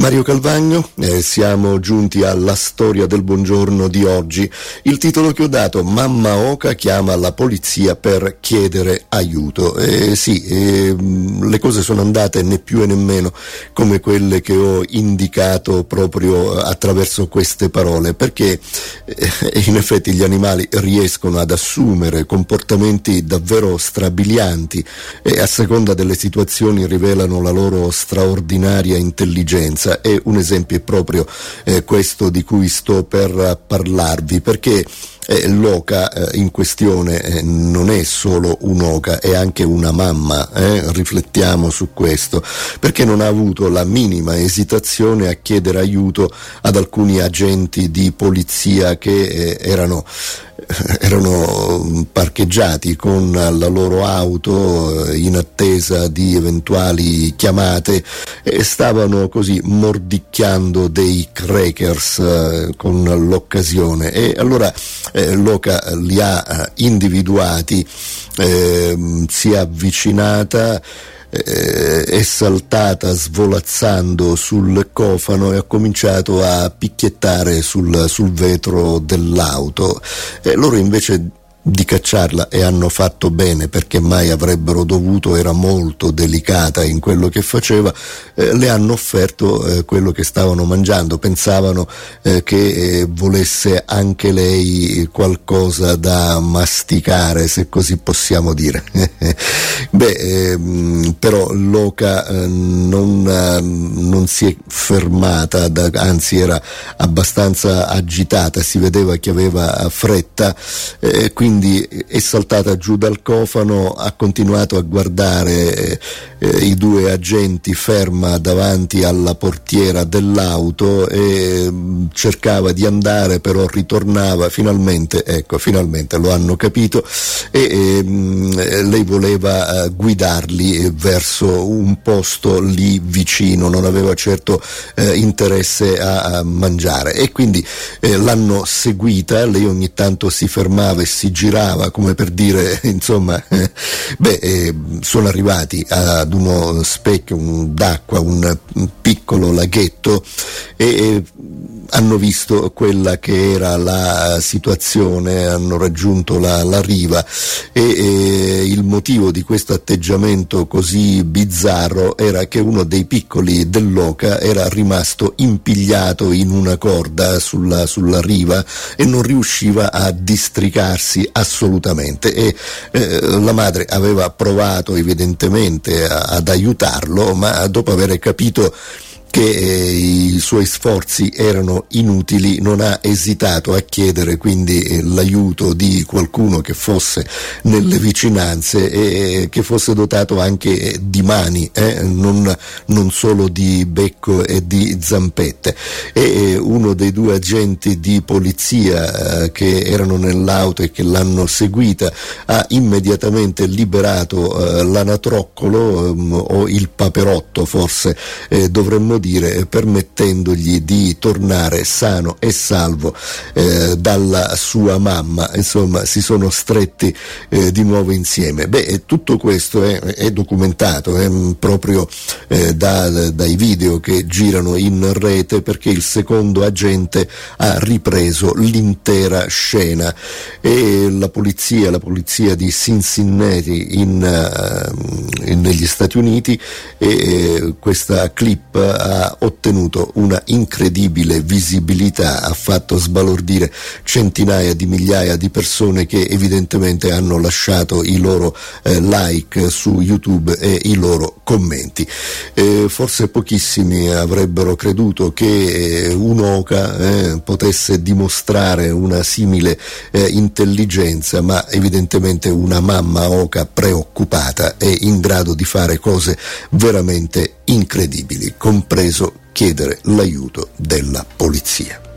Mario Calvagno, eh, siamo giunti alla storia del buongiorno di oggi. Il titolo che ho dato, Mamma Oca chiama la polizia per chiedere aiuto. Eh, sì, eh, le cose sono andate né più e nemmeno come quelle che ho indicato proprio attraverso queste parole, perché eh, in effetti gli animali riescono ad assumere comportamenti davvero strabilianti e a seconda delle situazioni rivelano la loro straordinaria intelligenza cosa e un esempio è proprio eh, questo di cui sto per parlarvi perché eh, l'oca eh, in questione eh, non è solo un'oca, è anche una mamma, eh? riflettiamo su questo, perché non ha avuto la minima esitazione a chiedere aiuto ad alcuni agenti di polizia che eh, erano erano parcheggiati con la loro auto eh, in attesa di eventuali chiamate e stavano così mordicchiando dei crackers eh, con l'occasione e allora eh, Loca li ha eh, individuati, eh, si è avvicinata eh, è saltata svolazzando sul cofano e ha cominciato a picchiettare sul, sul vetro dell'auto. Eh, loro invece di cacciarla e hanno fatto bene perché mai avrebbero dovuto, era molto delicata in quello che faceva, eh, le hanno offerto eh, quello che stavano mangiando, pensavano eh, che eh, volesse anche lei qualcosa da masticare, se così possiamo dire. Beh, ehm, però Loca eh, non, non, si è fermata, da, anzi era abbastanza agitata, si vedeva che aveva fretta, quindi quindi è saltata giù dal cofano, ha continuato a guardare eh, i due agenti ferma davanti alla portiera dell'auto e mm, cercava di andare, però ritornava, finalmente, ecco, finalmente lo hanno capito e, e mm, lei voleva eh, guidarli verso un posto lì vicino, non aveva certo eh, interesse a, a, mangiare. E quindi eh, l'hanno seguita, lei ogni tanto si fermava e si girava come per dire insomma eh, beh eh, sono arrivati ad uno specchio un, d'acqua un, un piccolo laghetto e, e hanno visto quella che era la situazione, hanno raggiunto la, la riva e, e, il motivo di questo atteggiamento così bizzarro era che uno dei piccoli dell'oca era rimasto impigliato in una corda sulla, sulla riva e non riusciva a districarsi assolutamente. E eh, la madre aveva provato evidentemente a, ad aiutarlo ma dopo aver capito che eh, i suoi sforzi erano inutili, non ha esitato a chiedere quindi eh, l'aiuto di qualcuno che fosse nelle vicinanze e che fosse dotato anche di mani, eh? non, non, solo di becco e di zampette. E eh, uno dei due agenti di polizia eh, che erano nell'auto e che l'hanno seguita ha immediatamente liberato eh, l'anatroccolo ehm, o il paperotto forse dovremmo dire, permettendogli di tornare sano e salvo eh, dalla sua mamma, insomma si sono stretti eh, di nuovo insieme. Beh, tutto questo è, è documentato è proprio eh, da, dai video che girano in rete perché il secondo agente ha ripreso l'intera scena e la polizia, la polizia di Cincinnati in, in, negli Stati Uniti e questa clip ottenuto una incredibile visibilità, ha fatto sbalordire centinaia di migliaia di persone che evidentemente hanno lasciato i loro eh, like su YouTube e i loro commenti. Eh, forse pochissimi avrebbero creduto che eh, un'oca eh, potesse dimostrare una simile eh, intelligenza, ma evidentemente una mamma oca preoccupata è in grado di fare cose veramente incredibili, compreso chiedere l'aiuto della polizia.